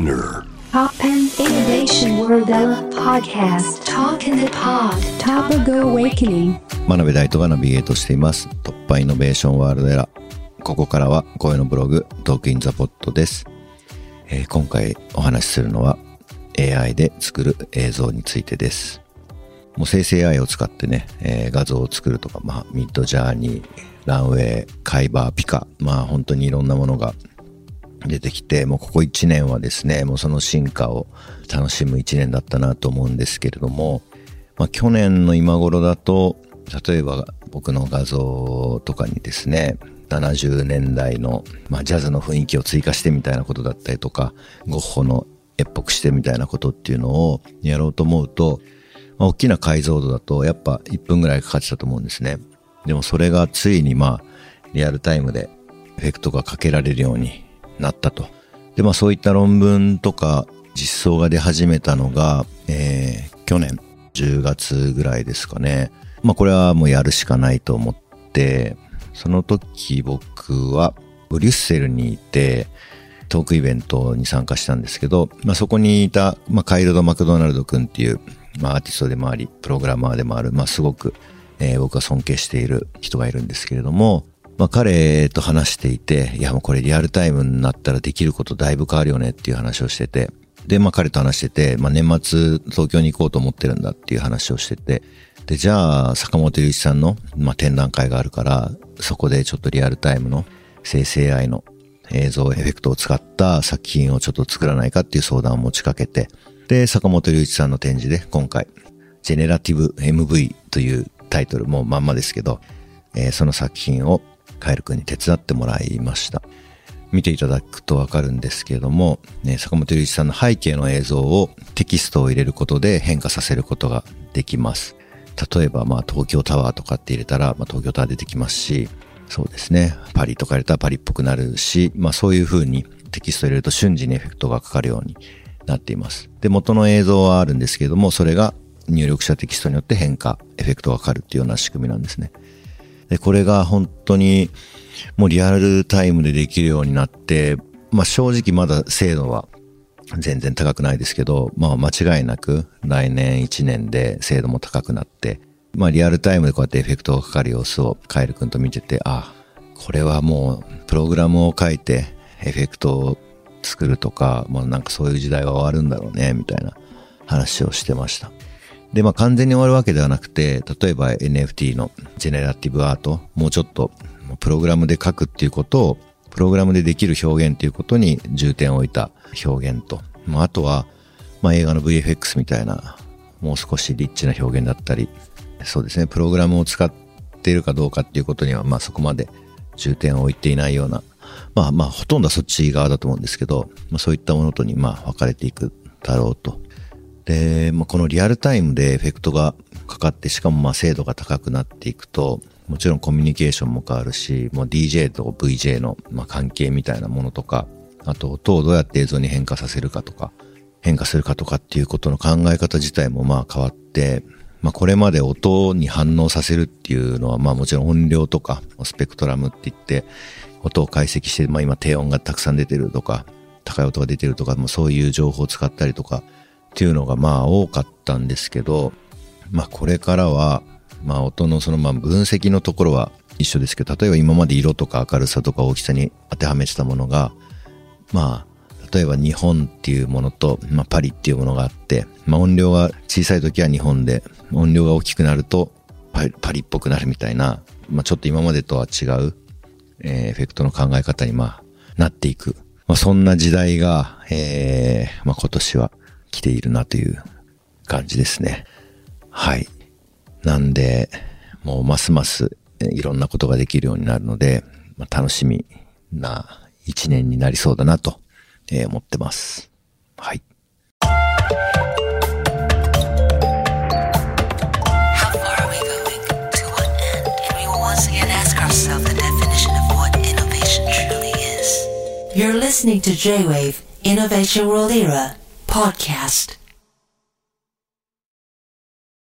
Spinner. Pop and Innovation World Podcast. Talk in the Pod. Topical Awakening. 真鍋大斗がナビゲートしています。突破イノベーションワールドエラー。ここからは声のブログトークインザポットです、えー今回お話しするのは AI で作る映像についてです。もう生成 AI を使ってね、えー画像を作るとか、まあ、ミッドジャーニー、ランウェイ、カイバー、ピカ、まあ本当にいろんなものが出てきて、もうここ1年はですね、もうその進化を楽しむ1年だったなと思うんですけれども、まあ去年の今頃だと、例えば僕の画像とかにですね、70年代の、まあ、ジャズの雰囲気を追加してみたいなことだったりとか、ゴッホの絵っぽくしてみたいなことっていうのをやろうと思うと、まあ、大きな解像度だとやっぱ1分ぐらいかかってたと思うんですね。でもそれがついにまあ、リアルタイムでエフェクトがかけられるようになったと。で、まあそういった論文とか実装が出始めたのが、えー、去年10月ぐらいですかね。まあこれはもうやるしかないと思って、その時僕はブリュッセルにいて、トークイベントに参加したんですけど、まあそこにいた、まあカイルド・マクドナルド君っていう、まあアーティストでもあり、プログラマーでもある、まあすごく、えー僕が尊敬している人がいるんですけれども、まあ彼と話していて、いやもうこれリアルタイムになったらできることだいぶ変わるよねっていう話をしてて、で、まあ彼と話してて、まあ年末東京に行こうと思ってるんだっていう話をしてて、で、じゃあ坂本龍一さんの、まあ展覧会があるから、そこでちょっとリアルタイムの生成 AI の映像エフェクトを使った作品をちょっと作らないかっていう相談を持ちかけて、で、坂本龍一さんの展示で今回、ジェネラティブ MV というタイトルもまんまですけど、えーその作品をカエル君に手伝ってもらいました。見ていただくとわかるんですけれども、ね、坂本龍一さんの背景の映像をテキストを入れることで変化させることができます。例えば、まあ、東京タワーとかって入れたら、まあ、東京タワー出てきますし、そうですね。パリとか入れたらパリっぽくなるし、まあ、そういう風にテキストを入れると瞬時にエフェクトがかかるようになっています。で、元の映像はあるんですけれども、それが入力したテキストによって変化、エフェクトがかかるっていうような仕組みなんですね。で、これが本当にもうリアルタイムでできるようになって、まあ正直まだ精度は全然高くないですけど、まあ間違いなく来年1年で精度も高くなって、まあリアルタイムでこうやってエフェクトがかかる様子をカエル君と見てて、あ、これはもうプログラムを書いてエフェクトを作るとか、もうなんかそういう時代は終わるんだろうね、みたいな話をしてました。で、まあ完全に終わるわけではなくて、例えば NFT のジェネラティブアート、もうちょっとプログラムで書くっていうことを、プログラムでできる表現っていうことに重点を置いた表現と、まああとは、まあ映画の VFX みたいな、もう少しリッチな表現だったり、そうですね、プログラムを使っているかどうかっていうことには、まあそこまで重点を置いていないような、まあまあほとんどはそっち側だと思うんですけど、まあそういったものとにまあ分かれていくだろうと。で、まあ、このリアルタイムでエフェクトがかかって、しかもまあ精度が高くなっていくと、もちろんコミュニケーションも変わるし、もう DJ と VJ のまあ関係みたいなものとか、あと音をどうやって映像に変化させるかとか、変化するかとかっていうことの考え方自体もまあ変わって、まあこれまで音に反応させるっていうのはまあもちろん音量とかスペクトラムって言って音を解析して、まあ今低音がたくさん出てるとか、高い音が出てるとか、もうそういう情報を使ったりとかっていうのがまあ多かったんですけど、まあこれからは、まあ音のそのまあ分析のところは一緒ですけど、例えば今まで色とか明るさとか大きさに当てはめてたものが、まあ、例えば日本っていうものと、まあパリっていうものがあって、まあ音量が小さい時は日本で、音量が大きくなるとパリパリっぽくなるみたいな、まあちょっと今までとは違う、えーエフェクトの考え方にまあなっていく。まあそんな時代が、えーまあ今年は来ているなという感じですね。はい。なんで、もうますますいろんなことができるようになるので、ま、楽しみな一年になりそうだなと思ってます。はい。J-Wave, Innovation World Era. Podcast.